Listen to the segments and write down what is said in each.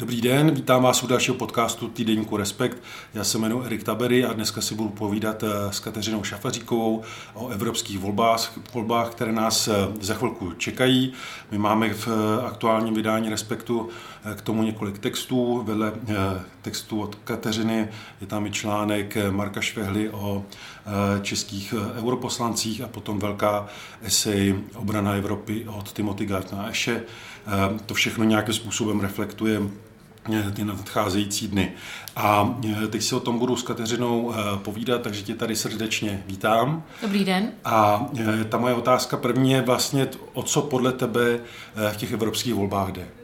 Dobrý den, vítám vás u dalšího podcastu Týdeníku Respekt. Já se jmenuji Erik Tabery a dneska si budu povídat eh, s Kateřinou Šafaříkovou o evropských volbách, volbách, které nás eh, za chvilku čekají. My máme v eh, aktuálním vydání Respektu k tomu několik textů. Vedle textu od Kateřiny je tam i článek Marka Švehly o českých europoslancích a potom velká esej Obrana Evropy od Timothy Gartna Eše. To všechno nějakým způsobem reflektuje ty nadcházející dny. A eh, teď si o tom budu s Kateřinou eh, povídat, takže tě tady srdečně vítám. Dobrý den. A ta moje otázka první je vlastně, o co podle tebe v těch evropských volbách jde?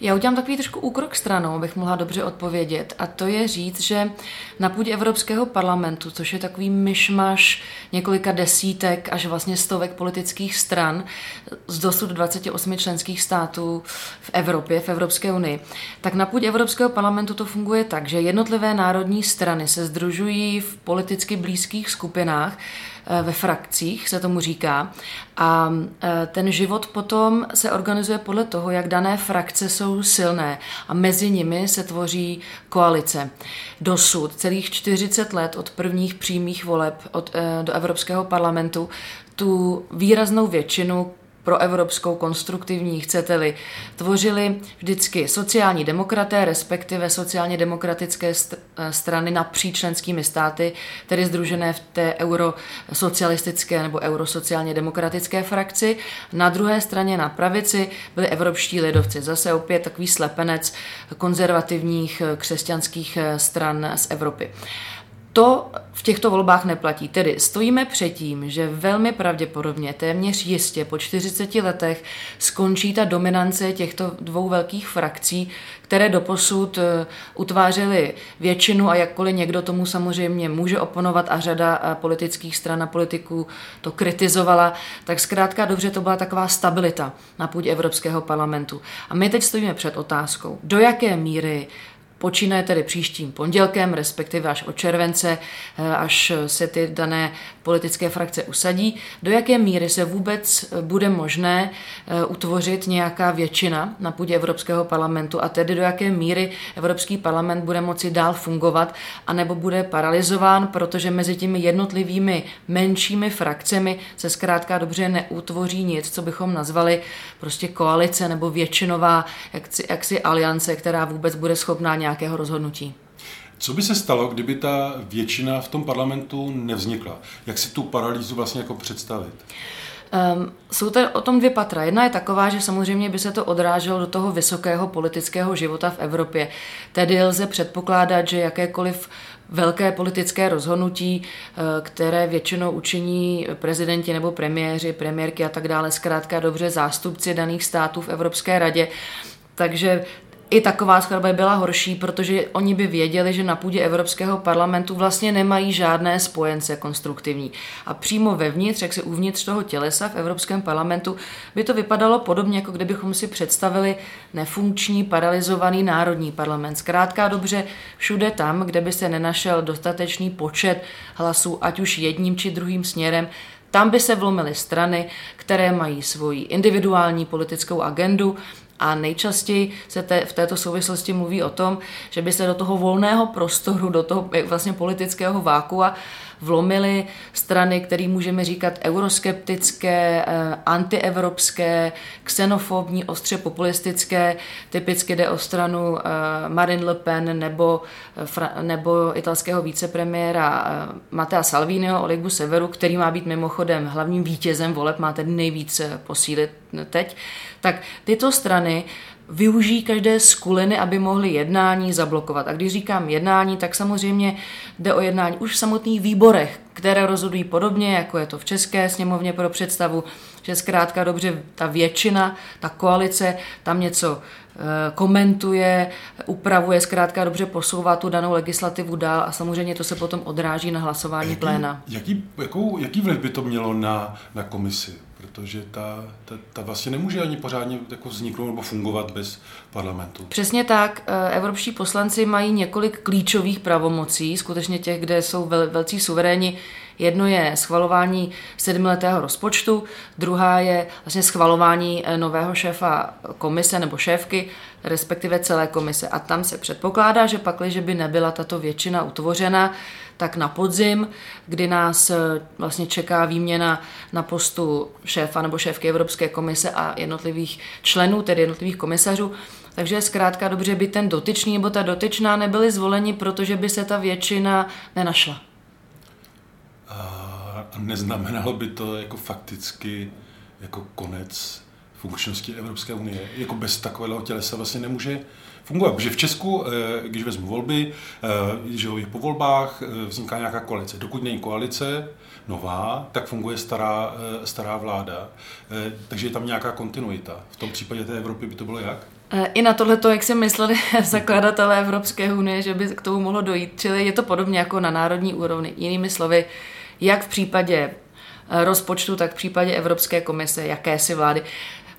Já udělám takový trošku úkrok stranou, abych mohla dobře odpovědět. A to je říct, že na půdě Evropského parlamentu, což je takový myšmaš několika desítek až vlastně stovek politických stran z dosud 28 členských států v Evropě, v Evropské unii, tak na půdě Evropského parlamentu to funguje tak, že jednotlivé národní strany se združují v politicky blízkých skupinách, ve frakcích, se tomu říká. A eh, ten život potom se organizuje podle toho, jak dané frakce jsou silné a mezi nimi se tvoří koalice. Dosud celých 40 let od prvních přímých voleb od, eh, do Evropského parlamentu tu výraznou většinu pro evropskou konstruktivní, chcete-li, tvořili vždycky sociální demokraté, respektive sociálně demokratické eh, strany napříč členskými státy, tedy združené v té eurosocialistické nebo eurosociálně demokratické frakci. Na druhé straně na pravici byli evropští lidovci, zase opět takový slepenec konzervativních eh, křesťanských eh, stran z Evropy. To v těchto volbách neplatí. Tedy stojíme před tím, že velmi pravděpodobně, téměř jistě po 40 letech skončí ta dominance těchto dvou velkých frakcí, které doposud eh, utvářely většinu a jakkoliv někdo tomu samozřejmě může oponovat a řada eh, politických stran a politiků to kritizovala, tak zkrátka dobře to byla taková stabilita na půdě Evropského parlamentu. A my teď stojíme před otázkou, do jaké míry počínaje tedy příštím pondělkem, respektive až od července, eh, až se ty dané politické frakce usadí, do jaké míry se vůbec eh, bude možné eh, utvořit nějaká většina na půdě Evropského parlamentu a tedy do jaké míry Evropský parlament bude moci dál fungovat, anebo bude paralizován, protože mezi těmi jednotlivými menšími frakcemi se zkrátka dobře neutvoří nic, co bychom nazvali prostě koalice nebo většinová jaksi, jaksi aliance, která vůbec bude schopná nějak nějakého rozhodnutí. Co by se stalo, kdyby ta většina v tom parlamentu nevznikla? Jak si tu paralýzu vlastně jako představit? Um, jsou to o tom dvě patra. Jedna je taková, že samozřejmě by se to odráželo do toho vysokého politického života v Evropě. Tedy lze předpokládat, že jakékoliv velké politické rozhodnutí, eh, které většinou učiní prezidenti nebo premiéři, premiérky a tak dále, zkrátka dobře zástupci daných států v Evropské radě, takže i taková skladba by byla horší, protože oni by věděli, že na půdě Evropského parlamentu vlastně nemají žádné spojence konstruktivní. A přímo vevnitř, jak se uvnitř toho tělesa v Evropském parlamentu, by to vypadalo podobně, jako kdybychom si představili nefunkční, paralizovaný národní parlament. Zkrátka dobře, všude tam, kde by se nenašel dostatečný počet hlasů, ať už jedním či druhým směrem, tam by se vlomily strany, které mají svoji individuální politickou agendu a nejčastěji se te, v této souvislosti mluví o tom, že by se do toho volného prostoru, do toho vlastně politického vákua vlomily strany, které můžeme říkat euroskeptické, eh, antievropské, xenofobní, ostře populistické. Typicky jde o stranu eh, Marine Le Pen nebo, eh, nebo italského vicepremiéra Matea Salviniho o Ligu Severu, který má být mimochodem hlavním vítězem voleb, má tedy nejvíc posílit teď. Tak tyto strany využijí každé skuliny, aby mohli jednání zablokovat. A když říkám jednání, tak samozřejmě jde o jednání už v samotných výborech, které rozhodují podobně, jako je to v České sněmovně pro představu, že zkrátka dobře ta většina, ta koalice tam něco eh, komentuje, upravuje, zkrátka dobře posouvá tu danou legislativu dál a samozřejmě to se potom odráží na hlasování jaký, pléna. Jaký, jakou, jaký vliv by to mělo na, na komisi? Protože ta, ta, ta vlastně nemůže ani pořádně jako vzniknout nebo fungovat bez parlamentu. Přesně tak. Eh, evropští poslanci mají několik klíčových pravomocí, skutečně těch, kde jsou vel, velcí suveréni. Jedno je schvalování sedmiletého rozpočtu, druhá je vlastně schvalování eh, nového šéfa komise nebo šéfky, respektive celé komise. A tam se předpokládá, že pakliže by nebyla tato většina utvořena, tak na podzim, kdy nás eh, vlastně čeká výměna na postu šéfa nebo šéfky Evropské komise a jednotlivých členů, tedy jednotlivých komisařů, takže zkrátka dobře by ten dotyčný nebo ta dotyčná nebyli zvoleni, protože by se ta většina nenašla. A neznamenalo by to jako fakticky jako konec funkčnosti Evropské unie? Jako bez takového tělesa vlastně nemůže fungovat. Protože v Česku, eh, když vezmu volby, eh, že je po volbách, eh, vzniká nějaká koalice. Dokud není koalice nová, tak funguje stará, stará vláda. Takže je tam nějaká kontinuita. V tom případě té Evropy by to bylo jak? I na tohle, jak si mysleli zakladatelé Evropské unie, že by k tomu mohlo dojít. Čili je to podobně jako na národní úrovni. Jinými slovy, jak v případě rozpočtu, tak v případě Evropské komise, jakési vlády.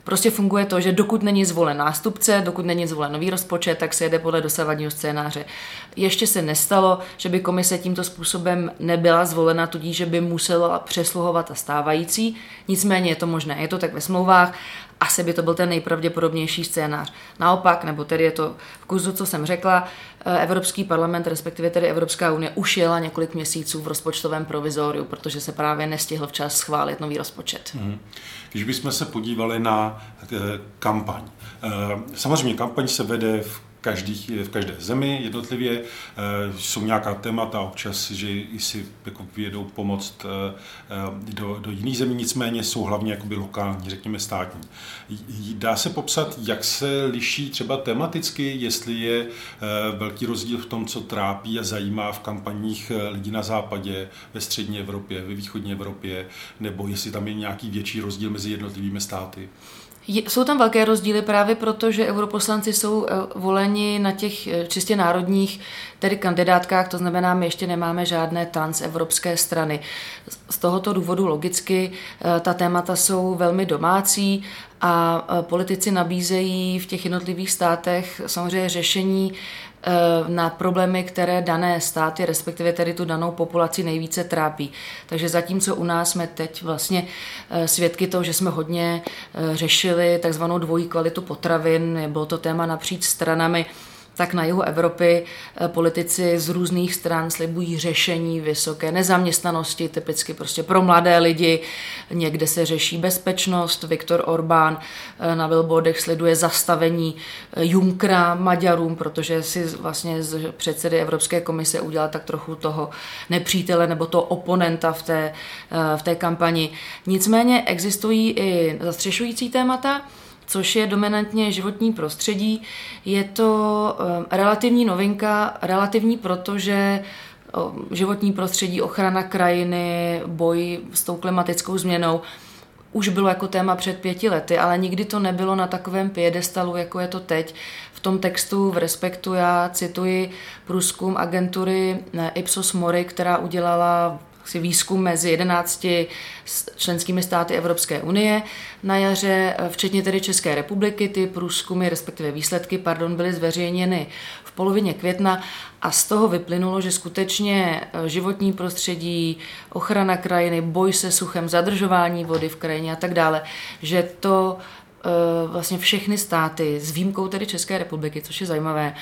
Prostě funguje to, že dokud není zvolen nástupce, dokud není zvolen nový rozpočet, tak se jede podle dosavadního scénáře. Ještě se nestalo, že by komise tímto způsobem nebyla zvolena, tudíž, že by musela přesluhovat a stávající. Nicméně je to možné, je to tak ve smlouvách asi by to byl ten nejpravděpodobnější scénář. Naopak, nebo tedy je to v kurzu, co jsem řekla, eh, Evropský parlament, respektive tedy Evropská unie, už jela několik měsíců v rozpočtovém provizoriu, protože se právě nestihl včas schválit nový rozpočet. Hmm. Když bychom se podívali na eh, kampaň. Eh, samozřejmě kampaň se vede v každých, v každé zemi jednotlivě. Eh, jsou nějaká témata občas, že i si jako vyjedou pomoct eh, eh, do, do jiných zemí, nicméně jsou hlavně jakoby lokální, řekněme státní. Dá se popsat, jak se liší třeba tematicky, jestli je velký rozdíl v tom, co trápí a zajímá v kampaních lidí na západě, ve střední Evropě, ve východní Evropě, nebo jestli tam je nějaký větší rozdíl mezi jednotlivými státy? Jsou tam velké rozdíly právě proto, že europoslanci jsou eh, voleni na těch eh, čistě národních tedy kandidátkách, to znamená, my ještě nemáme žádné tanc evropské strany. Z tohoto důvodu logicky eh, ta témata jsou velmi domácí a politici nabízejí v těch jednotlivých státech samozřejmě řešení na problémy, které dané státy, respektive tedy tu danou populaci nejvíce trápí. Takže zatímco u nás jsme teď vlastně eh, svědky toho, že jsme hodně eh, řešili takzvanou dvojí kvalitu potravin, bylo to téma napříč stranami, tak na jihu Evropy eh, politici z různých stran slibují řešení vysoké nezaměstnanosti, typicky prostě pro mladé lidi. Někde se řeší bezpečnost. Viktor Orbán eh, na billboardech sleduje zastavení eh, Junkra Maďarům, protože si vlastně z předsedy Evropské komise udělal tak trochu toho nepřítele nebo toho oponenta v té, v té kampani. Nicméně existují i zastřešující témata, což je dominantně životní prostředí. Je to eh, relativní novinka, relativní proto, že eh, životní prostředí, ochrana krajiny, boj s tou klimatickou změnou už bylo jako téma před pěti lety, ale nikdy to nebylo na takovém piedestalu, jako je to teď. V tom textu v Respektu já cituji průzkum agentury eh, Ipsos Mori, která udělala výzkum mezi 11 členskými státy Evropské unie na jaře, včetně tedy České republiky. Ty průzkumy, respektive výsledky, pardon, byly zveřejněny v polovině května a z toho vyplynulo, že skutečně životní prostředí, ochrana krajiny, boj se suchem, zadržování vody v krajině a tak dále, že to Eh, vlastně všechny státy, s výjimkou tedy České republiky, což je zajímavé,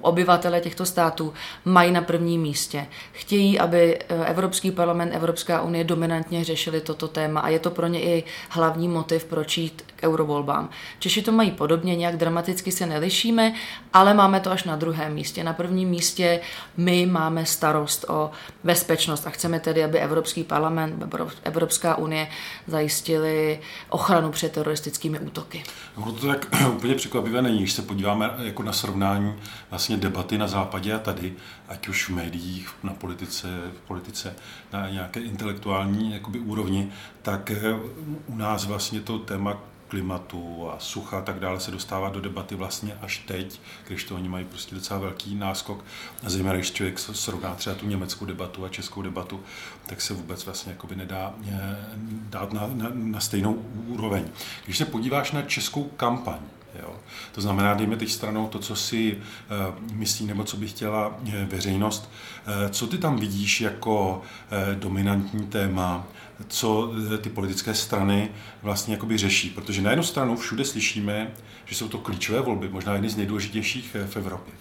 obyvatele těchto států mají na prvním místě. Chtějí, aby eh, Evropský parlament, Evropská unie dominantně řešili toto téma a je to pro ně i hlavní motiv, proč jít k eurovolbám. Češi to mají podobně, nějak dramaticky se nelišíme, ale máme to až na druhém místě. Na prvním místě my máme starost o bezpečnost a chceme tedy, aby Evropský parlament, Evropská unie zajistili ochranu před teroristickými útoky. No to tak úplně překvapivé není, když se podíváme jako na srovnání vlastně debaty na západě a tady, ať už v médiích, na politice, v politice, na nějaké intelektuální jakoby, úrovni, tak eh, u nás vlastně to téma klimatu a sucha a tak dále se dostává do debaty vlastně až teď, když to oni mají prostě docela velký náskok. A zejména, když člověk srovná třeba tu německou debatu a českou debatu, tak se vůbec vlastně jakoby nedá eh, dát na, na, na stejnou úroveň. Když se podíváš na českou kampaň, Jo. To znamená, dejme teď stranou to, co si uh, myslí nebo co by chtěla uh, veřejnost. Co ty tam vidíš jako dominantní téma, co ty politické strany vlastně jakoby řeší? Protože na jednu stranu všude slyšíme, že jsou to klíčové volby, možná jedny z nejdůležitějších uh, v Evropě.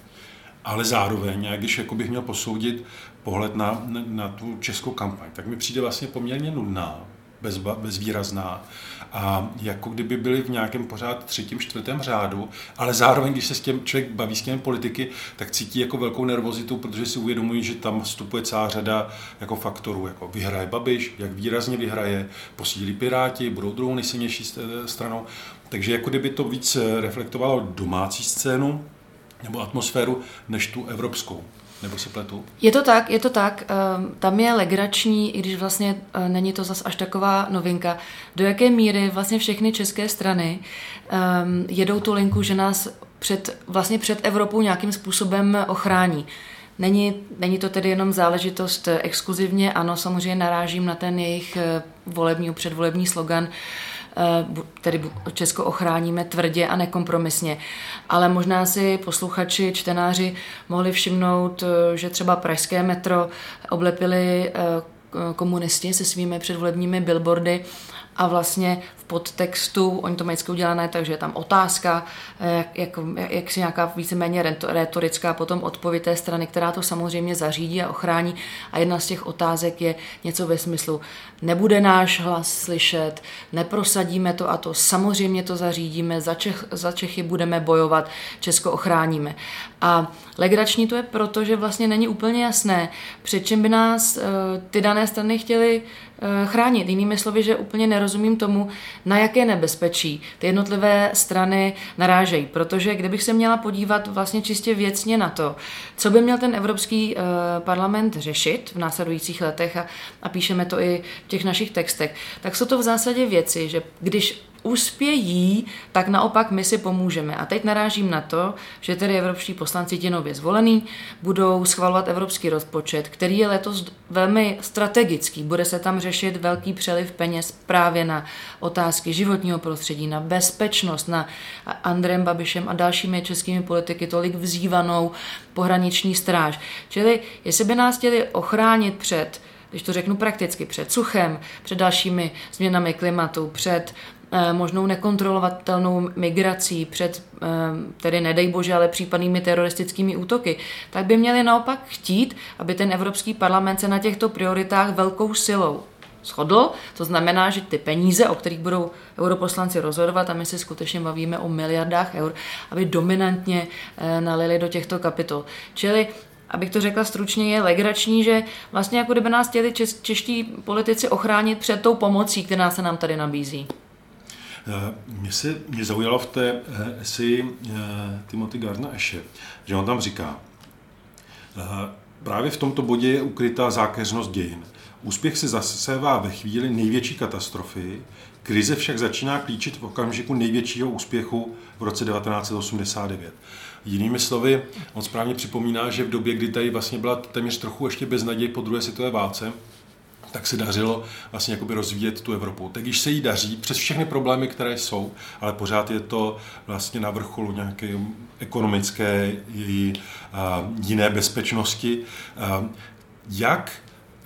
Ale zároveň, jak když jako bych měl posoudit pohled na, na, na tu českou kampaň, tak mi přijde vlastně poměrně nudná, bez, bezvýrazná a jako kdyby byli v nějakém pořád třetím, čtvrtém řádu, ale zároveň, když se s těm člověk baví s těmi politiky, tak cítí jako velkou nervozitu, protože si uvědomují, že tam vstupuje celá řada jako faktorů, jako vyhraje Babiš, jak výrazně vyhraje, posílí Piráti, budou druhou nejsilnější stranou. Takže jako kdyby to víc reflektovalo domácí scénu nebo atmosféru, než tu evropskou. Nebo se pletu? Je to tak, je to tak. Ehm, tam je legrační, i když vlastně eh, není to zas až taková novinka, do jaké míry vlastně všechny české strany ehm, jedou tu linku, že nás před, vlastně před Evropou nějakým způsobem ochrání. Není, není to tedy jenom záležitost exkluzivně, ano, samozřejmě narážím na ten jejich eh, volební, předvolební slogan, Eh, tedy Česko ochráníme tvrdě a nekompromisně. Ale možná si posluchači, čtenáři mohli všimnout, eh, že třeba pražské metro oblepili eh, komunisti se svými předvolebními billboardy a vlastně podtextu, oni to mají udělané, takže je tam otázka, jak, jak, jak si nějaká víceméně retorická potom odpověď té strany, která to samozřejmě zařídí a ochrání. A jedna z těch otázek je něco ve smyslu, nebude náš hlas slyšet, neprosadíme to a to, samozřejmě to zařídíme, za, Čech, za Čechy budeme bojovat, Česko ochráníme. A legrační to je proto, že vlastně není úplně jasné, před čím by nás uh, ty dané strany chtěly uh, chránit. Jinými slovy, že úplně nerozumím tomu, na jaké nebezpečí ty jednotlivé strany narážejí. Protože kdybych se měla podívat vlastně čistě věcně na to, co by měl ten Evropský uh, parlament řešit v následujících letech a píšeme to i v těch našich textech, tak jsou to v zásadě věci, že když uspějí, tak naopak my si pomůžeme. A teď narážím na to, že tedy evropští poslanci ti nově zvolení budou schvalovat evropský rozpočet, který je letos velmi strategický. Bude se tam řešit velký přeliv peněz právě na otázky životního prostředí, na bezpečnost, na Andrem Babišem a dalšími českými politiky tolik vzývanou pohraniční stráž. Čili jestli by nás chtěli ochránit před když to řeknu prakticky, před suchem, před dalšími změnami klimatu, před možnou nekontrolovatelnou migrací, před, eh, tedy nedej bože, ale případnými teroristickými útoky, tak by měli naopak chtít, aby ten Evropský parlament se na těchto prioritách velkou silou shodl. To znamená, že ty peníze, o kterých budou europoslanci rozhodovat, a my se skutečně bavíme o miliardách eur, aby dominantně eh, nalili do těchto kapitol. Čili abych to řekla stručně, je legrační, že vlastně jako kdyby nás chtěli čeští politici ochránit před tou pomocí, která se nám tady nabízí. Eh, mě, se, mě zaujalo v té eh, eseji eh, Timothy Gardner Eshe, že on tam říká, právě v tomto bodě je ukrytá zákeřnost dějin. Úspěch se zasévá ve chvíli největší katastrofy, krize však začíná klíčit v okamžiku největšího úspěchu v roce 1989. Jinými slovy, on správně připomíná, že v době, kdy tady vlastně byla téměř trochu ještě bez naději po druhé světové válce, tak se dařilo vlastně jakoby rozvíjet tu Evropu. Tak když se jí daří, přes všechny problémy, které jsou, ale pořád je to vlastně na vrcholu nějaké ekonomické i jiné bezpečnosti. Jak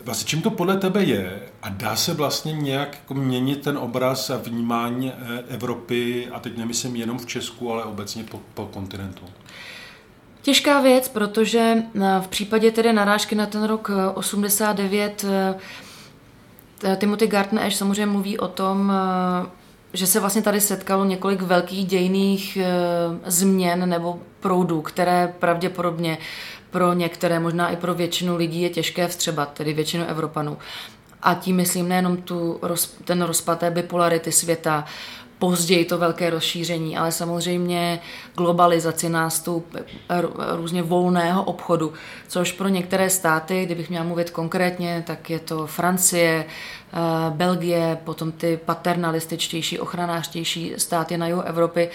Vlastně čím to podle tebe je a dá se vlastně nějak jako měnit ten obraz a vnímání e, Evropy, a teď nemyslím jenom v Česku, ale obecně po, po kontinentu? Těžká věc, protože e, v případě tedy narážky na ten rok 89 e, Timothy Gartner Ash samozřejmě mluví o tom, eh, že se vlastně tady setkalo několik velkých dějných eh, změn nebo proudů, které pravděpodobně pro některé, možná i pro většinu lidí je těžké vstřebat, tedy většinu Evropanů. A tím myslím nejenom tu, ten rozpad té bipolarity světa, později to velké rozšíření, ale samozřejmě globalizaci, nástup různě volného obchodu, což pro některé státy, kdybych měla mluvit konkrétně, tak je to Francie, Belgie, potom ty paternalističtější, ochranářtější státy na jihu Evropy.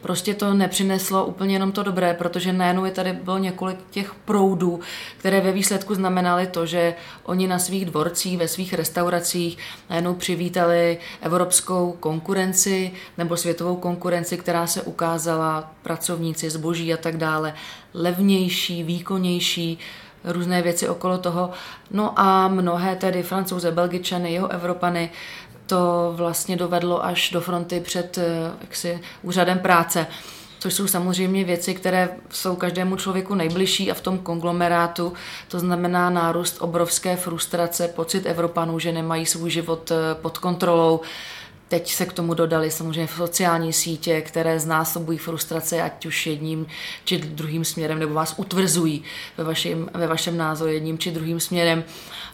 Prostě to nepřineslo úplně jenom to dobré, protože najednou je tady bylo několik těch proudů, které ve výsledku znamenaly to, že oni na svých dvorcích, ve svých restauracích najednou přivítali evropskou konkurenci nebo světovou konkurenci, která se ukázala pracovníci, zboží a tak dále, levnější, výkonnější, různé věci okolo toho. No a mnohé tedy francouze, belgičany, jeho Evropany to vlastně dovedlo až do fronty před eh, jaksi, úřadem práce což jsou samozřejmě věci, které jsou každému člověku nejbližší a v tom konglomerátu to znamená nárůst obrovské frustrace, pocit Evropanů, že nemají svůj život eh, pod kontrolou, Teď se k tomu dodali samozřejmě sociální sítě, které znásobují frustrace, ať už jedním či druhým směrem, nebo vás utvrzují ve vašem, ve vašem názoru jedním či druhým směrem.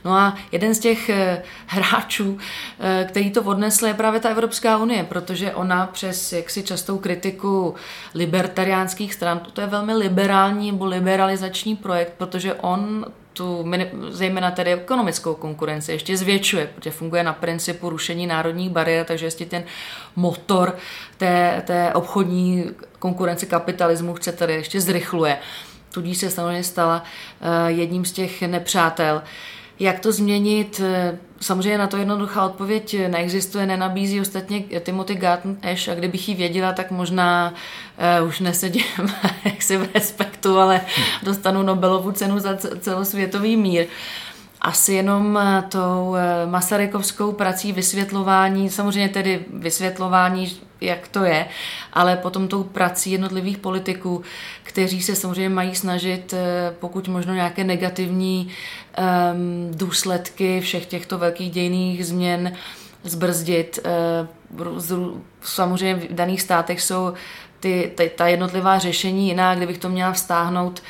No a jeden z těch eh, hráčů, eh, který to odnesl, je právě ta Evropská unie, protože ona přes jaksi častou kritiku libertariánských stran, to je velmi liberální nebo liberalizační projekt, protože on tu zejména tedy ekonomickou konkurenci ještě zvětšuje, protože funguje na principu rušení národních bariér, takže jestli ten motor té, té obchodní konkurence kapitalismu chce tady ještě zrychluje. Tudíž se samozřejmě stala eh, jedním z těch nepřátel. Jak to změnit? Samozřejmě na to jednoduchá odpověď neexistuje, nenabízí ostatně Timothy Garton Ash a kdybych ji věděla, tak možná uh, už nesedím jaksi v respektu, ale dostanu Nobelovu cenu za celosvětový mír. Asi jenom eh, tou eh, Masarykovskou prací vysvětlování, samozřejmě tedy vysvětlování jak to je, ale potom tou prací jednotlivých politiků, kteří se samozřejmě mají snažit, eh, pokud možno nějaké negativní um, důsledky všech těchto velkých dějných změn zbrzdit. Samozřejmě v daných státech jsou ty, ty, ta jednotlivá řešení jiná, kdybych to měla vztáhnout uh,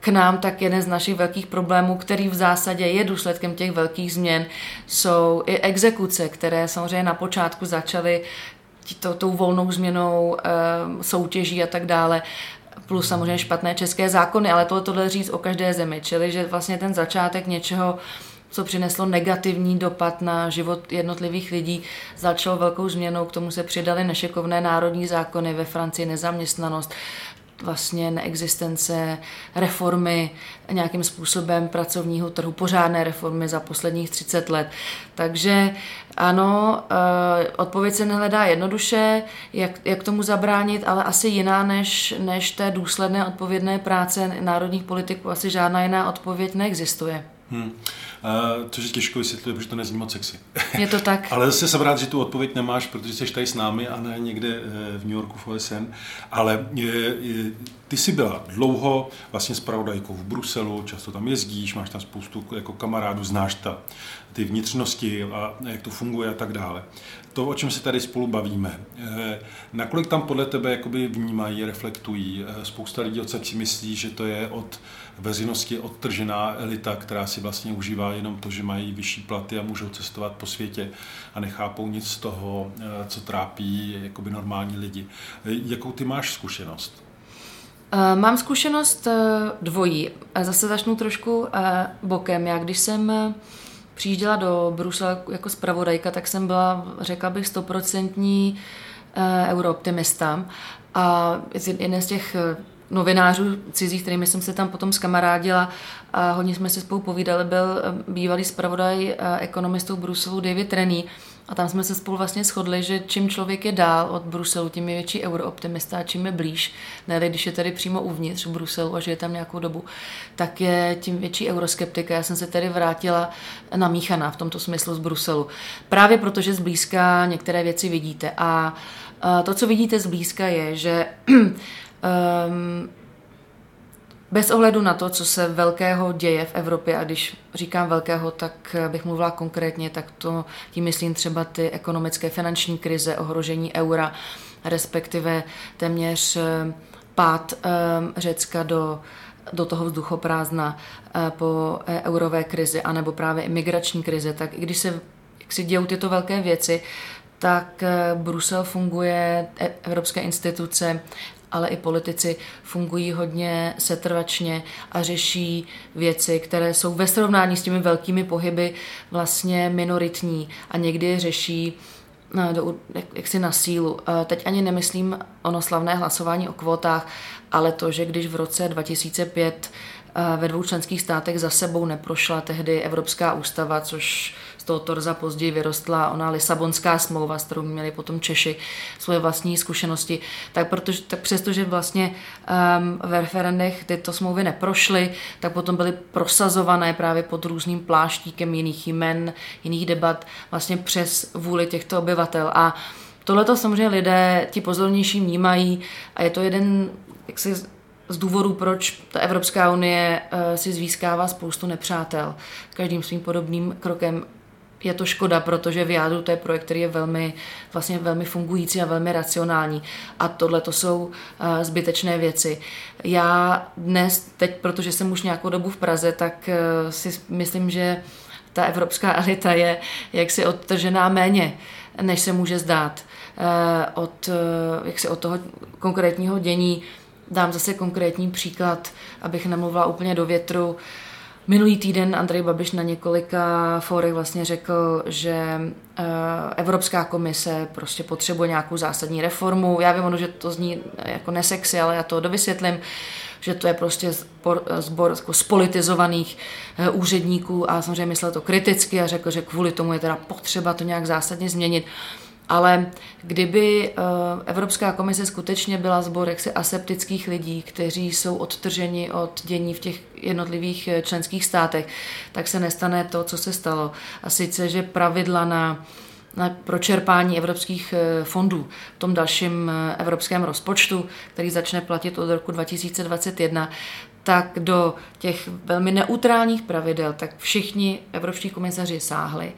k nám, tak jeden z našich velkých problémů, který v zásadě je důsledkem těch velkých změn, jsou i exekuce, které samozřejmě na počátku začaly to, tou volnou změnou e, soutěží a tak dále, plus samozřejmě špatné české zákony, ale tohle tohle říct o každé zemi, čili že vlastně ten začátek něčeho, co přineslo negativní dopad na život jednotlivých lidí, začalo velkou změnou, k tomu se přidaly nešikovné národní zákony ve Francii, nezaměstnanost, vlastně neexistence reformy nějakým způsobem pracovního trhu, pořádné reformy za posledních 30 let. Takže ano, eh, odpověď se nehledá jednoduše, jak, jak tomu zabránit, ale asi jiná než, než té důsledné odpovědné práce národních politiků. Asi žádná jiná odpověď neexistuje. Hmm. Uh, což je těžko vysvětlit, protože to nezní moc sexy. Je to tak. Ale zase jsem rád, že tu odpověď nemáš, protože jsi tady s námi a ne někde eh, v New Yorku v OSN. Ale je, je, ty jsi byla dlouho vlastně s pravodajkou v Bruselu, často tam jezdíš, máš tam spoustu jako kamarádů, znáš ta, ty vnitřnosti a jak to funguje a tak dále. To, o čem se tady spolu bavíme, eh, nakolik tam podle tebe jakoby vnímají, reflektují? Spousta lidí od si myslí, že to je od veřejnosti odtržená elita, která si vlastně užívá jenom to, že mají vyšší platy a můžou cestovat po světě a nechápou nic z toho, eh, co trápí jakoby normální lidi. Eh, jakou ty máš zkušenost? Eh, mám zkušenost dvojí. Zase začnu trošku bokem. Já když jsem přijížděla do Brusela jako zpravodajka, tak jsem byla, řekla bych, stoprocentní eurooptimista. A jeden z těch novinářů cizích, kterými jsem se tam potom skamarádila a hodně jsme si spolu povídali, byl eh, bývalý zpravodaj eh, ekonomistů Bruselu David Rennie a tam jsme se spolu vlastně shodli, že čím člověk je dál od Bruselu, tím je větší eurooptimista a čím je blíž, ne když je tady přímo uvnitř v Bruselu a žije tam nějakou dobu, tak je tím větší euroskeptika. Já jsem se tedy vrátila na míchaná v tomto smyslu z Bruselu. Právě protože zblízka některé věci vidíte. A to, co vidíte zblízka, je, že Um, bez ohledu na to, co se velkého děje v Evropě, a když říkám velkého, tak bych mluvila konkrétně, tak to tím myslím třeba ty ekonomické finanční krize, ohrožení eura, respektive téměř ehm, pád um, Řecka do, do toho vzduchoprázdna uh, po eurové krizi, anebo právě imigrační krize, tak i když se jak si dějou tyto velké věci, tak Brusel funguje, evropské instituce ale i politici fungují hodně setrvačně a řeší věci, které jsou ve srovnání s těmi velkými pohyby vlastně minoritní a někdy řeší no, do, jak, jak si na sílu. Teď ani nemyslím ono slavné hlasování o kvótách, ale to, že když v roce 2005 ve dvou členských státech za sebou neprošla tehdy Evropská ústava, což z toho torza později vyrostla ona Lisabonská smlouva, s kterou měli potom Češi svoje vlastní zkušenosti, tak, protože, tak přestože vlastně um, v referendech tyto smlouvy neprošly, tak potom byly prosazované právě pod různým pláštíkem jiných jmen, jiných debat, vlastně přes vůli těchto obyvatel. A tohle to samozřejmě lidé, ti pozornější vnímají a je to jeden jaksi z důvodu, proč ta Evropská unie eh, si získává spoustu nepřátel. Každým svým podobným krokem je to škoda, protože v jádru to je projekt, který je velmi, vlastně velmi fungující a velmi racionální. A tohle to jsou uh, zbytečné věci. Já dnes, teď, protože jsem už nějakou dobu v Praze, tak uh, si myslím, že ta evropská elita je jaksi odtržená méně, než se může zdát. Uh, od, uh, jaksi od toho konkrétního dění dám zase konkrétní příklad, abych nemluvila úplně do větru. Uh, Minulý týden Andrej Babiš na několika fórech vlastně řekl, že eh, Evropská komise prostě potřebuje nějakou zásadní reformu. Já vím, ono, že to zní jako nesexy, ale já to dovysvětlím že to je prostě zbor, zbor jako spolitizovaných eh, úředníků a samozřejmě myslel to kriticky a řekl, že kvůli tomu je teda potřeba to nějak zásadně změnit. Ale kdyby eh, Evropská komise skutečně byla sbor jaksi aseptických lidí, kteří jsou odtrženi od dění v těch jednotlivých eh, členských státech, tak se nestane to, co se stalo. A sice, že pravidla na na pročerpání evropských eh, fondů v tom dalším evropském rozpočtu, který začne platit od roku 2021, tak do těch velmi neutrálních pravidel, tak všichni evropští komisaři sáhli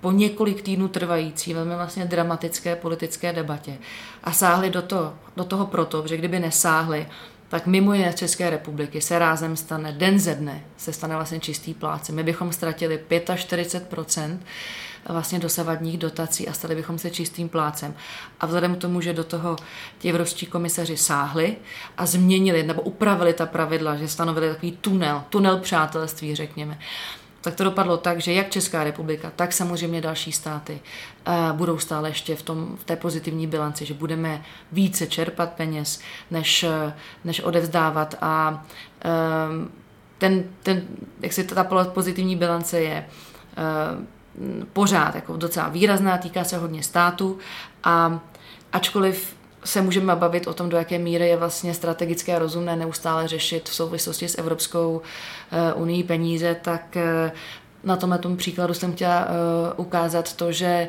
po několik týdnů trvající, velmi vlastně dramatické politické debatě. A sáhli do toho, do toho proto, že kdyby nesáhli, tak mimo jiné z České republiky se rázem stane den ze dne, se stane vlastně čistý pláce. My bychom ztratili 45% vlastně dosavadních dotací a stali bychom se čistým plácem. A vzhledem k tomu, že do toho ti evropští komisaři sáhli a změnili nebo upravili ta pravidla, že stanovili takový tunel, tunel přátelství, řekněme, tak to dopadlo tak, že jak Česká republika, tak samozřejmě další státy uh, budou stále ještě v, tom, v té pozitivní bilanci, že budeme více čerpat peněz, než, než odevzdávat. A uh, ten, ten, jak si ta pozitivní bilance je pořád jako docela výrazná, týká se hodně státu. A ačkoliv se můžeme bavit o tom, do jaké míry je vlastně strategické a rozumné neustále řešit v souvislosti s Evropskou eh, unii peníze, tak eh, na tomhle tom příkladu jsem chtěla eh, ukázat to, že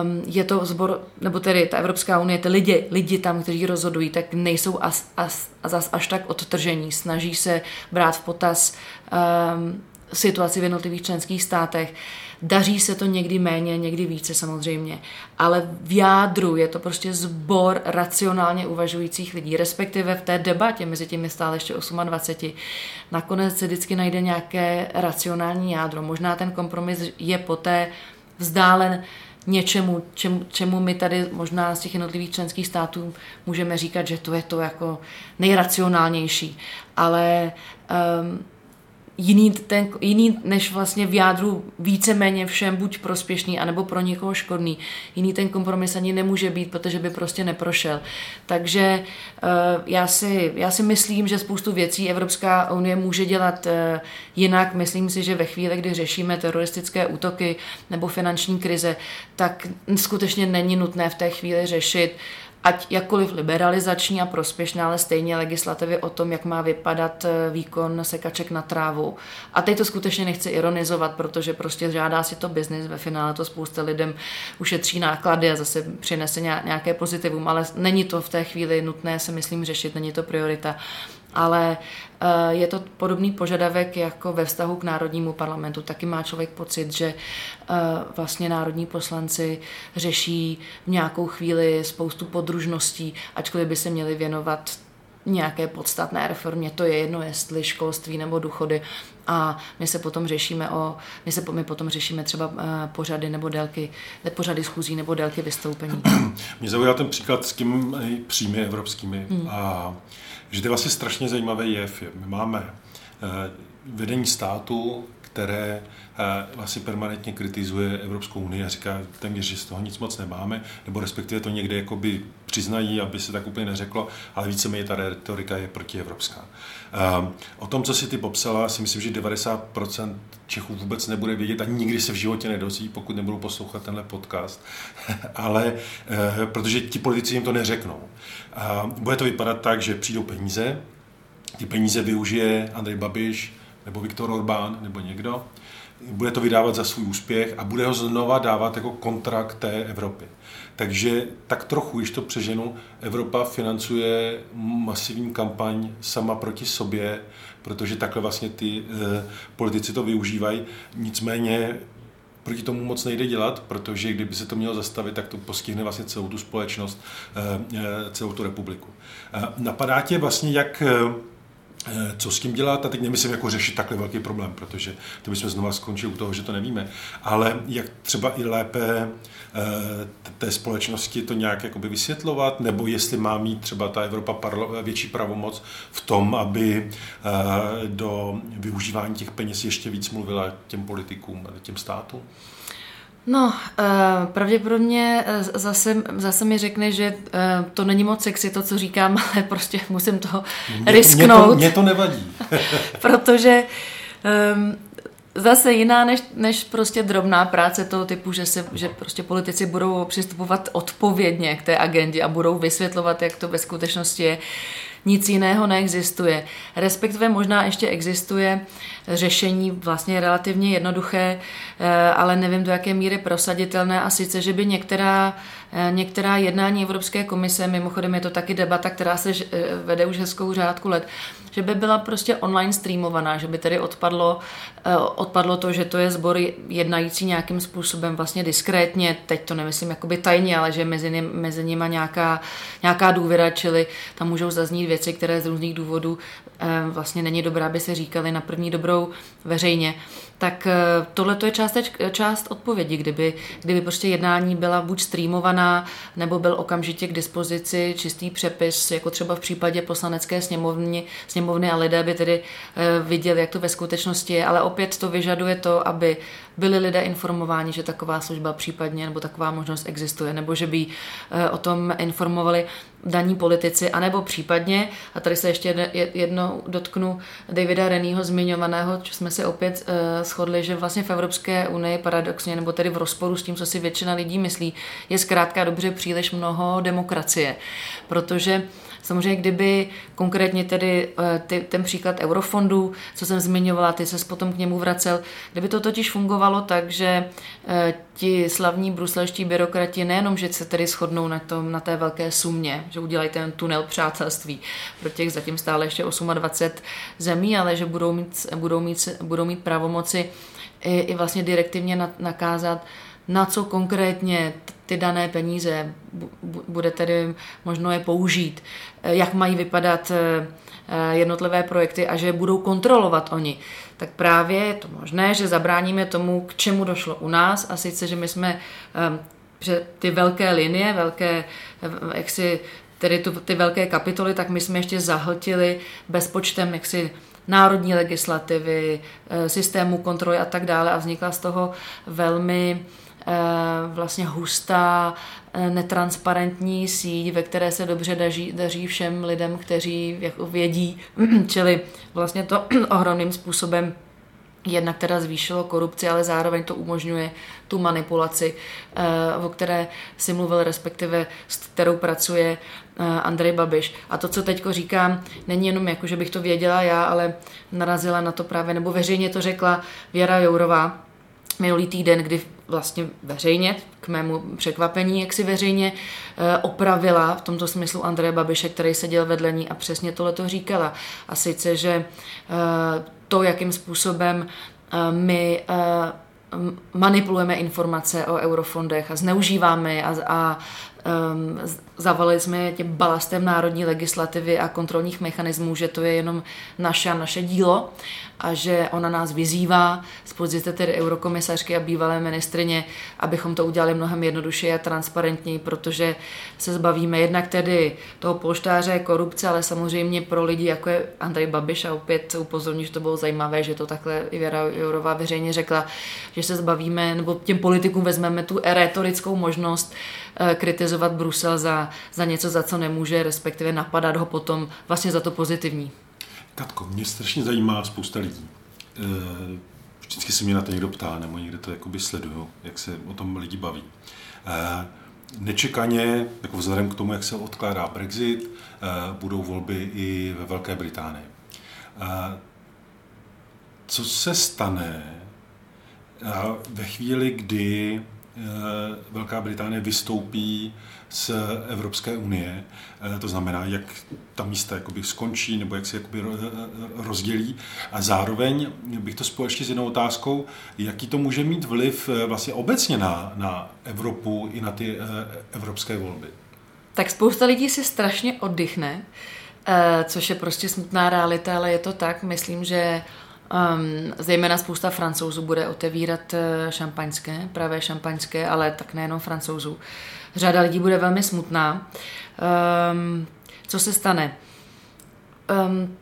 um, je to zbor, nebo tedy ta Evropská unie, ty lidi, lidi tam, kteří rozhodují, tak nejsou as, as, as, až tak odtržení. Snaží se brát v potaz um, situaci v jednotlivých členských státech. Daří se to někdy méně, někdy více samozřejmě, ale v jádru je to prostě zbor racionálně uvažujících lidí, respektive v té debatě mezi těmi stále ještě 28. Nakonec se vždycky najde nějaké racionální jádro. Možná ten kompromis je poté vzdálen něčemu, čemu, čemu my tady možná z těch jednotlivých členských států můžeme říkat, že to je to jako nejracionálnější. Ale um, jiný, ten, jiný než vlastně v jádru víceméně všem buď prospěšný, anebo pro někoho škodný. Jiný ten kompromis ani nemůže být, protože by prostě neprošel. Takže uh, já, si, já si myslím, že spoustu věcí Evropská unie může dělat uh, jinak. Myslím si, že ve chvíli, kdy řešíme teroristické útoky nebo finanční krize, tak skutečně není nutné v té chvíli řešit ať jakkoliv liberalizační a prospěšná, ale stejně legislativy o tom, jak má vypadat eh, výkon sekaček na trávu. A teď to skutečně nechci ironizovat, protože prostě žádá si to biznis, ve finále to spousta lidem ušetří náklady a zase přinese nějaké pozitivum, ale není to v té chvíli nutné, se myslím, řešit, není to priorita ale eh, je to podobný požadavek jako ve vztahu k národnímu parlamentu. Taky má člověk pocit, že eh, vlastně národní poslanci řeší v nějakou chvíli spoustu podružností, ačkoliv by se měli věnovat nějaké podstatné reformě. To je jedno, jestli školství nebo důchody. A my se potom řešíme o, my se my potom řešíme třeba eh, pořady nebo délky, pořady schůzí nebo délky vystoupení. Mě zaujal ten příklad s tím příjmy evropskými. Hmm. A že to je vlastně strašně zajímavý jev. My máme eh, vedení státu, které eh, vlastně permanentně kritizuje Evropskou unii a říká téměř, že z toho nic moc nemáme, nebo respektive to někde jakoby přiznají, aby se tak úplně neřeklo, ale víceméně ta retorika je protievropská. Eh, o tom, co si ty popsala, si myslím, že 90% Čechů vůbec nebude vědět a nikdy se v životě nedozví, pokud nebudou poslouchat tenhle podcast, ale protože ti politici jim to neřeknou. Bude to vypadat tak, že přijdou peníze, ty peníze využije Andrej Babiš nebo Viktor Orbán nebo někdo, bude to vydávat za svůj úspěch a bude ho znova dávat jako kontrakt té Evropy. Takže tak trochu, když to přeženu, Evropa financuje masivní kampaň sama proti sobě, protože takhle vlastně ty e, politici to využívají. Nicméně proti tomu moc nejde dělat, protože kdyby se to mělo zastavit, tak to postihne vlastně celou tu společnost, e, celou tu republiku. E, napadá tě vlastně, jak Eh, co s tím dělat, a teď nemyslím jako řešit takhle velký problém, protože to bychom znova skončili u toho, že to nevíme, ale jak třeba i lépe eh, té společnosti to nějak jakoby vysvětlovat, nebo jestli má mít třeba ta Evropa větší pravomoc v tom, aby eh, do využívání těch peněz ještě víc mluvila těm politikům těm státům? No, pravděpodobně zase, zase mi řekne, že to není moc sexy to, co říkám, ale prostě musím to mě, risknout. Mě to, mě to nevadí. protože um, zase jiná než, než prostě drobná práce toho typu, že, se, že prostě politici budou přistupovat odpovědně k té agendě a budou vysvětlovat, jak to ve skutečnosti je. Nic jiného neexistuje. Respektive možná ještě existuje řešení vlastně relativně jednoduché, eh, ale nevím do jaké míry prosaditelné a sice, že by některá, některá jednání Evropské komise, mimochodem je to taky debata, která se eh, vede už hezkou řádku let, že by byla prostě online streamovaná, že by tedy odpadlo, odpadlo to, že to je sbor jednající nějakým způsobem vlastně diskrétně, teď to nemyslím jakoby tajně, ale že mezi, ním, mezi nima nějaká, nějaká důvěra, čili tam můžou zaznít věci, které z různých důvodů vlastně není dobré, aby se říkali na první dobrou veřejně, tak eh, tohle to je část, část odpovědi, kdyby, kdyby prostě jednání byla buď streamovaná, nebo byl okamžitě k dispozici čistý přepis, jako třeba v případě poslanecké sněmovny, sněmovny a lidé by tedy eh, viděli, jak to ve skutečnosti je, ale opět to vyžaduje to, aby byli lidé informováni, že taková služba případně nebo taková možnost existuje, nebo že by eh, o tom informovali daní politici, anebo případně, a tady se ještě jednou dotknu Davida Renýho zmiňovaného, co jsme si opět uh, shodli, že vlastně v Evropské unii paradoxně, nebo tedy v rozporu s tím, co si většina lidí myslí, je zkrátka dobře příliš mnoho demokracie, protože Samozřejmě, kdyby konkrétně tedy eh, ty, ten příklad eurofondů, co jsem zmiňovala, ty se potom k němu vracel, kdyby to totiž fungovalo tak, že eh, ti slavní bruselští byrokrati nejenom, že se tedy shodnou na, tom, na té velké sumě, že udělají ten tunel přátelství pro těch zatím stále ještě 28 zemí, ale že budou mít, budou mít, budou mít pravomoci i, i vlastně direktivně nakázat, na co konkrétně ty dané peníze bude tedy možno je použít, eh, jak mají vypadat eh, eh, jednotlivé projekty a že budou kontrolovat oni, tak právě je to možné, že zabráníme tomu, k čemu došlo u nás a sice, že my jsme že ty velké linie, velké, jak si, tedy tu, ty velké kapitoly, tak my jsme ještě zahltili bezpočtem jaksi národní legislativy, systému kontroly a tak dále a vznikla z toho velmi vlastně hustá, eh, netransparentní síť, ve které se dobře daří, daří všem lidem, kteří jako vědí, čili vlastně to ohromným způsobem jednak teda zvýšilo korupci, ale zároveň to umožňuje tu manipulaci, eh, o které si mluvil, respektive s kterou pracuje Andrej Babiš. A to, co teď říkám, není jenom jako, že bych to věděla já, ale narazila na to právě, nebo veřejně to řekla Věra Jourová, minulý týden, kdy vlastně veřejně, k mému překvapení, jak si veřejně eh, opravila v tomto smyslu Andreje Babiše, který seděl vedle ní a přesně tohle to říkala. A sice, že eh, to, jakým způsobem eh, my manipulujeme informace o eurofondech a zneužíváme a, a um, zavalili jsme je tím balastem národní legislativy a kontrolních mechanismů, že to je jenom naše a naše dílo a že ona nás vyzývá z pozice tedy eurokomisařky a bývalé ministrině, abychom to udělali mnohem jednodušeji a transparentněji, protože se zbavíme jednak tedy toho polštáře korupce, ale samozřejmě pro lidi, jako je Andrej Babiš a opět upozorní, že to bylo zajímavé, že to takhle i Věra Jourová veřejně řekla, že se zbavíme, nebo těm politikům vezmeme tu retorickou možnost eh, kritizovat Brusel za, za něco, za co nemůže, respektive napadat ho potom vlastně za to pozitivní. Katko, mě strašně zajímá spousta lidí. Eh, vždycky se mě na to někdo ptá, nebo někde to jakoby sleduju, jak se o tom lidi baví. Eh, nečekaně, jako vzhledem k tomu, jak se odkládá Brexit, eh, budou volby i ve Velké Británii. Co se stane ve chvíli, kdy Velká Británie vystoupí z Evropské unie. Eh, to znamená, jak ta místa jakoby skončí nebo jak se jakoby rozdělí. A zároveň bych to spojil ještě s jednou otázkou, jaký to může mít vliv eh, vlastně obecně na, na Evropu i na ty eh, evropské volby. Tak spousta lidí si strašně oddychne, což je prostě smutná realita, ale je to tak. Myslím, že Um, zejména spousta francouzů bude otevírat šampaňské, pravé šampaňské, ale tak nejenom francouzů řada lidí bude velmi smutná. Um, co se stane? Um,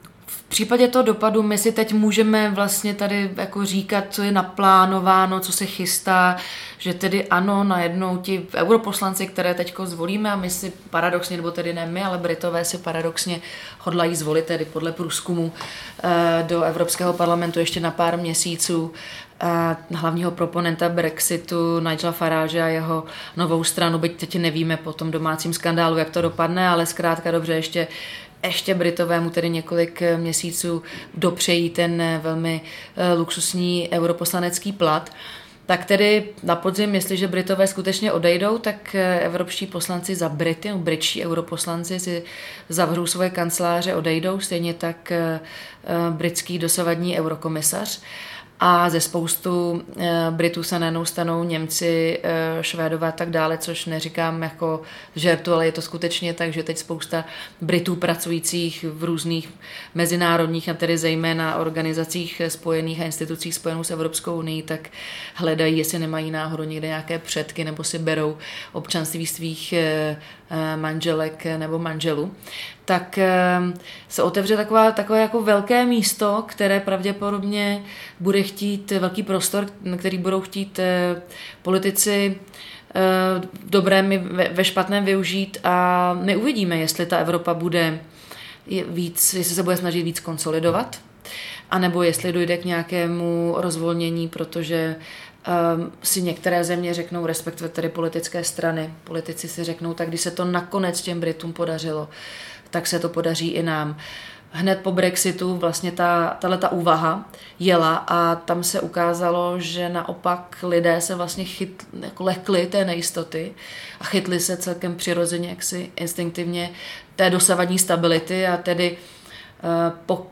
v případě toho dopadu my si teď můžeme vlastně tady jako říkat, co je naplánováno, co se chystá, že tedy ano, najednou ti europoslanci, které teď zvolíme a my si paradoxně, nebo tedy ne my, ale Britové si paradoxně hodlají zvolit tedy podle průzkumu eh, do Evropského parlamentu ještě na pár měsíců hlavního proponenta Brexitu Nigela Farage a jeho novou stranu, byť teď nevíme po tom domácím skandálu, jak to dopadne, ale zkrátka dobře ještě ještě Britovému tedy několik měsíců dopřejí ten velmi eh, luxusní europoslanecký plat. Tak tedy na podzim, jestliže Britové skutečně odejdou, tak eh, evropští poslanci za Brity, no britští europoslanci si zavřou svoje kanceláře, odejdou, stejně tak eh, britský dosavadní eurokomisař a ze spoustu eh, Britů se najednou stanou Němci, eh, Švédové a tak dále, což neříkám jako žertu, ale je to skutečně tak, že teď spousta Britů pracujících v různých mezinárodních a tedy zejména organizacích spojených a institucích spojených s Evropskou unii, tak hledají, jestli nemají náhodou někde nějaké předky nebo si berou občanství svých eh, manželek nebo manželů tak ehm, se otevře taková, takové jako velké místo, které pravděpodobně bude chtít velký prostor, který budou chtít eh, politici eh, v dobrém ve špatném využít a my uvidíme, jestli ta Evropa bude víc, jestli se bude snažit víc konsolidovat, anebo jestli dojde k nějakému rozvolnění, protože um, si některé země řeknou, respektive tedy politické strany, politici si řeknou, tak když se to nakonec těm Britům podařilo, tak se to podaří i nám. Hned po Brexitu vlastně ta, tato úvaha jela a tam se ukázalo, že naopak lidé se vlastně chyt, jako lekli té nejistoty a chytli se celkem přirozeně, jaksi instinktivně té dosavadní stability a tedy Eh, po,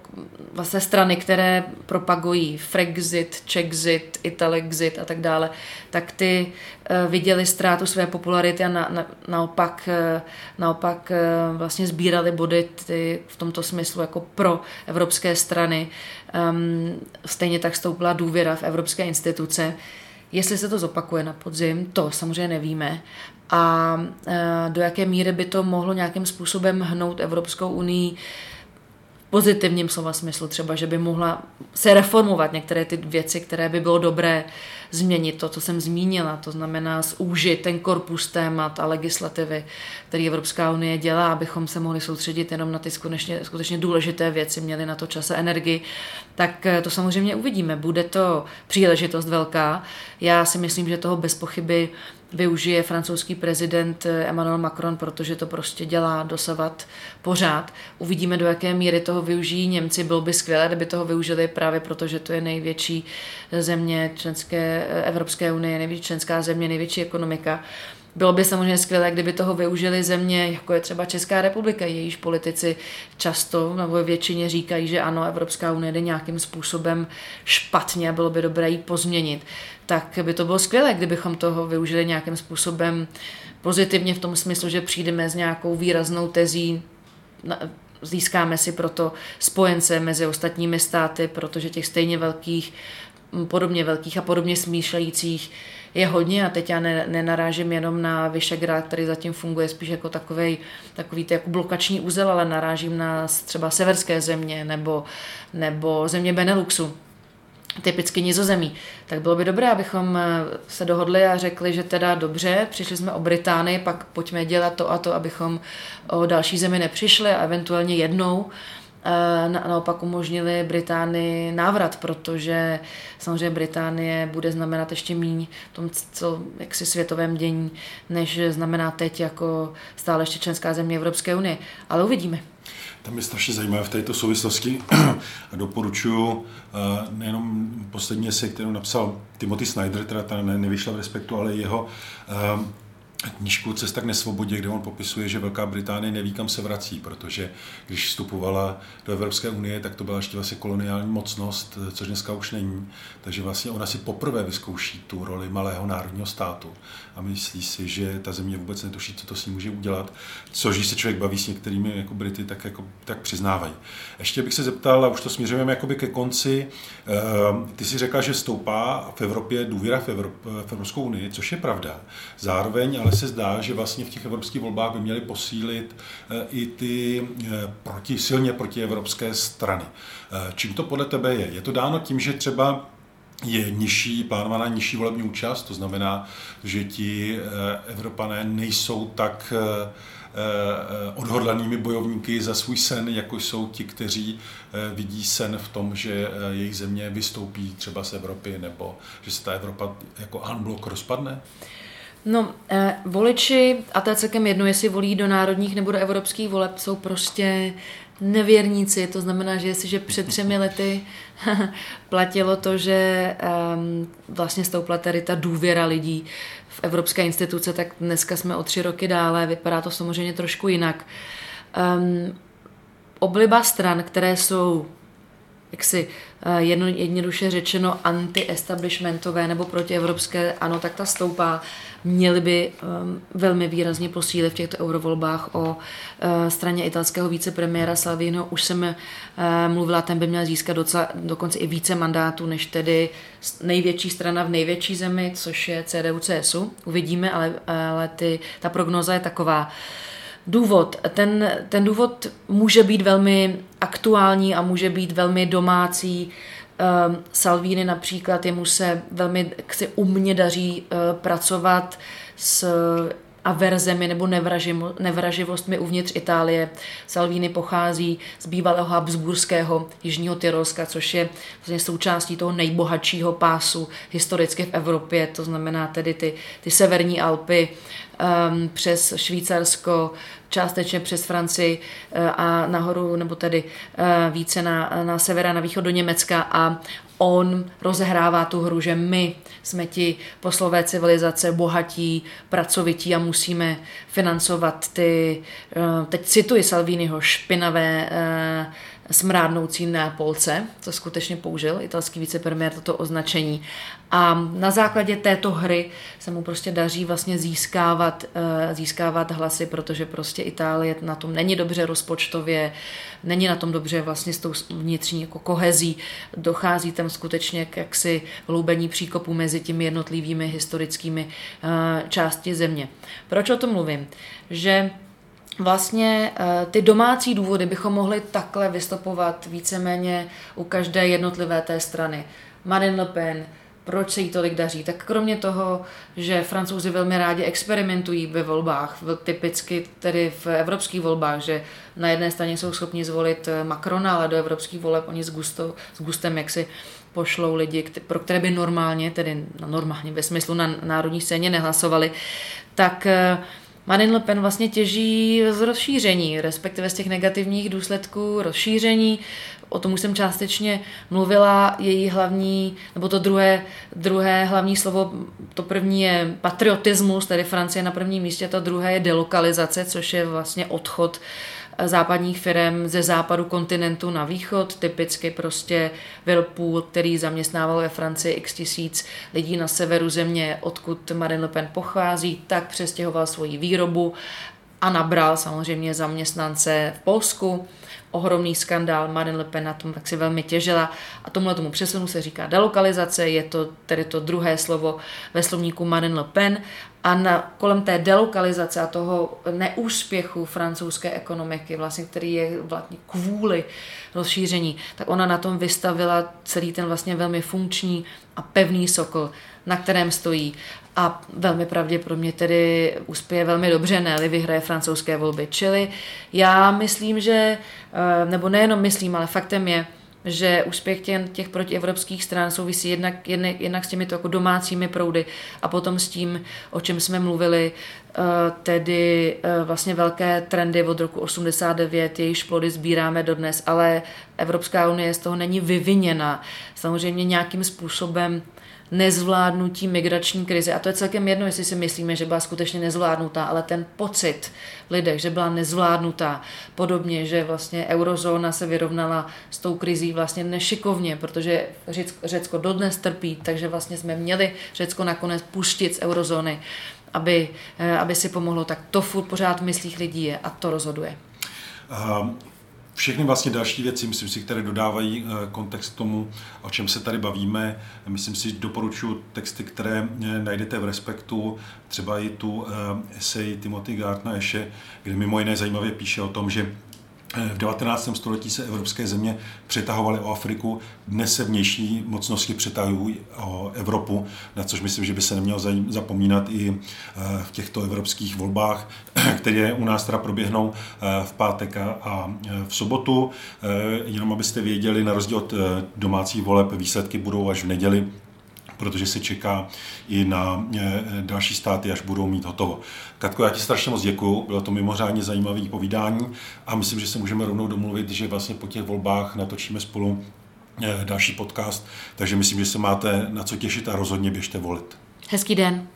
vlastně strany, které propagují Frexit, Czexit, Italexit a tak dále, tak ty uh, viděli ztrátu své popularity a na, na, naopak, uh, naopak uh, vlastně sbírali body ty, v tomto smyslu jako pro evropské strany. Um, stejně tak stoupla důvěra v evropské instituce. Jestli se to zopakuje na podzim, to samozřejmě nevíme. A do jaké míry by to mohlo nějakým způsobem hnout Evropskou unii pozitivním slova smyslu, třeba, že by mohla se reformovat některé ty věci, které by bylo dobré změnit, to, co jsem zmínila, to znamená zúžit ten korpus témat a legislativy, který Evropská unie dělá, abychom se mohli soustředit jenom na ty skutečně, skutečně důležité věci, měli na to čas a energii, tak eh, to samozřejmě uvidíme. Bude to příležitost velká. Já si myslím, že toho bez pochyby využije francouzský prezident Emmanuel Macron, protože to prostě dělá dosavat pořád. Uvidíme, do jaké míry toho využijí Němci. Bylo by skvělé, kdyby toho využili právě proto, že to je největší země členské Evropské unie, největší členská země, největší ekonomika. bylo by samozřejmě skvělé, kdyby toho využili země, jako je třeba Česká republika, jejíž politici často nebo většině říkají, že ano, Evropská unie jde nějakým způsobem špatně a bylo by dobré ji pozměnit. Tak by to bylo skvělé, kdybychom toho využili nějakým způsobem pozitivně v tom smyslu, že přijdeme s nějakou výraznou tezí získáme si proto spojence mezi ostatními státy, protože těch stejně velkých, podobně velkých a podobně smýšlejících je hodně. A teď já ne, nenarážím jenom na Vyšegrad, který zatím funguje spíš jako takový, takový jako blokační úzel, ale narážím na třeba severské země nebo, nebo země Beneluxu, typicky nizozemí, tak bylo by dobré, abychom eh, se dohodli a řekli, že teda dobře, přišli jsme o Británii, pak pojďme dělat to a to, abychom o další zemi nepřišli a eventuálně jednou eh, naopak umožnili Británii návrat, protože samozřejmě Británie bude znamenat ještě míň v tom co, jaksi světovém dění, než znamená teď jako stále ještě členská země Evropské unie. Ale uvidíme. Tam je strašně zajímavé v této souvislosti. A doporučuji eh, nejenom poslední esej, kterou napsal Timothy Snyder, teda ta nevyšla v respektu, ale jeho eh, knížku Cesta k nesvobodě, kde on popisuje, že Velká Británie neví, kam se vrací, protože když vstupovala do Evropské unie, tak to byla ještě vlastně koloniální mocnost, což dneska už není. Takže vlastně ona si poprvé vyzkouší tu roli malého národního státu a myslí si, že ta země vůbec netuší, co to s ní může udělat, což když se člověk baví s některými jako Brity, tak, jako, tak přiznávají. Ještě bych se zeptal, a už to směřujeme jakoby ke konci, ehm, ty si řekla, že stoupá v Evropě důvěra v, Evrop, v Evropskou unii, což je pravda. Zároveň ale se zdá, že vlastně v těch evropských volbách by měly posílit eh, i ty eh, proti, silně protievropské strany. Eh, čím to podle tebe je? Je to dáno tím, že třeba je nižší, plánovaná nižší volební účast, to znamená, že ti Evropané nejsou tak odhodlanými bojovníky za svůj sen, jako jsou ti, kteří vidí sen v tom, že jejich země vystoupí třeba z Evropy, nebo že se ta Evropa jako unblock rozpadne? No, eh, voliči, a to je celkem jedno, jestli volí do národních nebo do evropských voleb, jsou prostě nevěrníci. To znamená, že jestliže před třemi lety platilo to, že um, vlastně stoupla tady ta důvěra lidí v evropské instituce, tak dneska jsme o tři roky dále, vypadá to samozřejmě trošku jinak. Um, obliba stran, které jsou jaksi eh, jedno, jednoduše řečeno anti-establishmentové nebo protievropské, ano, tak ta stoupá. Měli by um, velmi výrazně posílit v těchto eurovolbách o uh, straně italského vicepremiéra Salvino. Už jsem uh, mluvila, ten by měl získat docela, dokonce i více mandátů, než tedy největší strana v největší zemi, což je CDU-CSU. Uvidíme, ale, ale ty, ta prognoza je taková. Uh, důvod. Ten, ten důvod může být velmi aktuální a může být velmi domácí. Um, Salvini například, jemu se velmi chci umně daří uh, pracovat s averzemi nebo nevraživostmi uvnitř Itálie. Salvini pochází z bývalého Habsburského Jižního Tyrolska, což je vlastně součástí toho nejbohatšího pásu historicky v Evropě, to znamená tedy ty, ty severní Alpy um, přes Švýcarsko, částečně přes Francii uh, a nahoru, nebo tedy uh, více na, na sever a na východ do Německa a on rozehrává tu hru, že my jsme ti poslové civilizace, bohatí, pracovití a musíme financovat ty, uh, teď cituji Salviniho, špinavé smrádnoucí Neapolce, co skutečně použil italský vicepremiér toto označení. A na základě této hry se mu prostě daří vlastně získávat, eh, získávat hlasy, protože prostě Itálie na tom není dobře rozpočtově, není na tom dobře vlastně s tou vnitřní jako kohezí, dochází tam skutečně k jaksi hloubení příkopu mezi těmi jednotlivými historickými eh, části země. Proč o tom mluvím? Že vlastně eh, ty domácí důvody bychom mohli takhle vystupovat víceméně u každé jednotlivé té strany. Marine Le Pen, proč se jí tolik daří? Tak kromě toho, že francouzi velmi rádi experimentují ve volbách, typicky tedy v evropských volbách, že na jedné straně jsou schopni zvolit eh, Macrona, ale do evropských voleb oni s, gusto, s gustem jaksi pošlou lidi, pro které by normálně, tedy normálně ve smyslu na národní scéně nehlasovali, tak uh, Marine Le Pen vlastně těží z rozšíření, respektive z těch negativních důsledků rozšíření. O tom už jsem částečně mluvila. Její hlavní, nebo to druhé, druhé hlavní slovo, to první je patriotismus, tedy Francie na prvním místě, to druhé je delokalizace, což je vlastně odchod západních firm ze západu kontinentu na východ, typicky prostě Whirlpool, který zaměstnával ve Francii x tisíc lidí na severu země, odkud Marine Le Pen pochází, tak přestěhoval svoji výrobu a nabral samozřejmě zaměstnance v Polsku ohromný skandál, Marine Le Pen na tom tak si velmi těžila a tomuhle tomu přesunu se říká delokalizace, je to tedy to druhé slovo ve slovníku Marine Le Pen a na, kolem té delokalizace a toho neúspěchu francouzské ekonomiky, vlastně, který je vlastně kvůli rozšíření, tak ona na tom vystavila celý ten vlastně velmi funkční a pevný sokl, na kterém stojí a velmi pravděpodobně tedy uspěje velmi dobře, ne vyhraje francouzské volby. Čili já myslím, že, eh, nebo nejenom myslím, ale faktem je, že úspěch těch, těch protievropských stran souvisí jednak, jednak, jednak s těmito jako domácími proudy a potom s tím, o čem jsme mluvili, eh, tedy eh, vlastně velké trendy od roku 89, jejichž plody sbíráme dodnes, ale Evropská unie z toho není vyviněna. Samozřejmě nějakým způsobem nezvládnutí migrační krize. A to je celkem jedno, jestli si myslíme, že byla skutečně nezvládnutá, ale ten pocit v lidech, že byla nezvládnutá, podobně, že vlastně eurozóna se vyrovnala s tou krizí vlastně nešikovně, protože Řecko dodnes trpí, takže vlastně jsme měli Řecko nakonec pustit z eurozóny, aby, eh, aby si pomohlo. Tak to furt pořád v myslích lidí je a to rozhoduje. Um všechny vlastně další věci, myslím si, které dodávají eh, kontext tomu, o čem se tady bavíme. Myslím si, doporučuji texty, které eh, najdete v Respektu, třeba i tu eh, esej Timothy Gartna Eše, kde mimo jiné zajímavě píše o tom, že v 19. století se evropské země přetahovaly o Afriku, dnes se vnější mocnosti přetahují o Evropu, na což myslím, že by se nemělo zapomínat i eh, v těchto evropských volbách, které u nás teda proběhnou eh, v pátek a eh, v sobotu. Jenom abyste věděli, na rozdíl od domácích voleb, výsledky budou až v neděli protože se čeká i na eh, další státy, až budou mít hotovo. Katko, já ti strašně moc děkuju, bylo to mimořádně zajímavé povídání a myslím, že se můžeme rovnou domluvit, že vlastně po těch volbách natočíme spolu eh, další podcast, takže myslím, že se máte na co těšit a rozhodně běžte volit. Hezký den.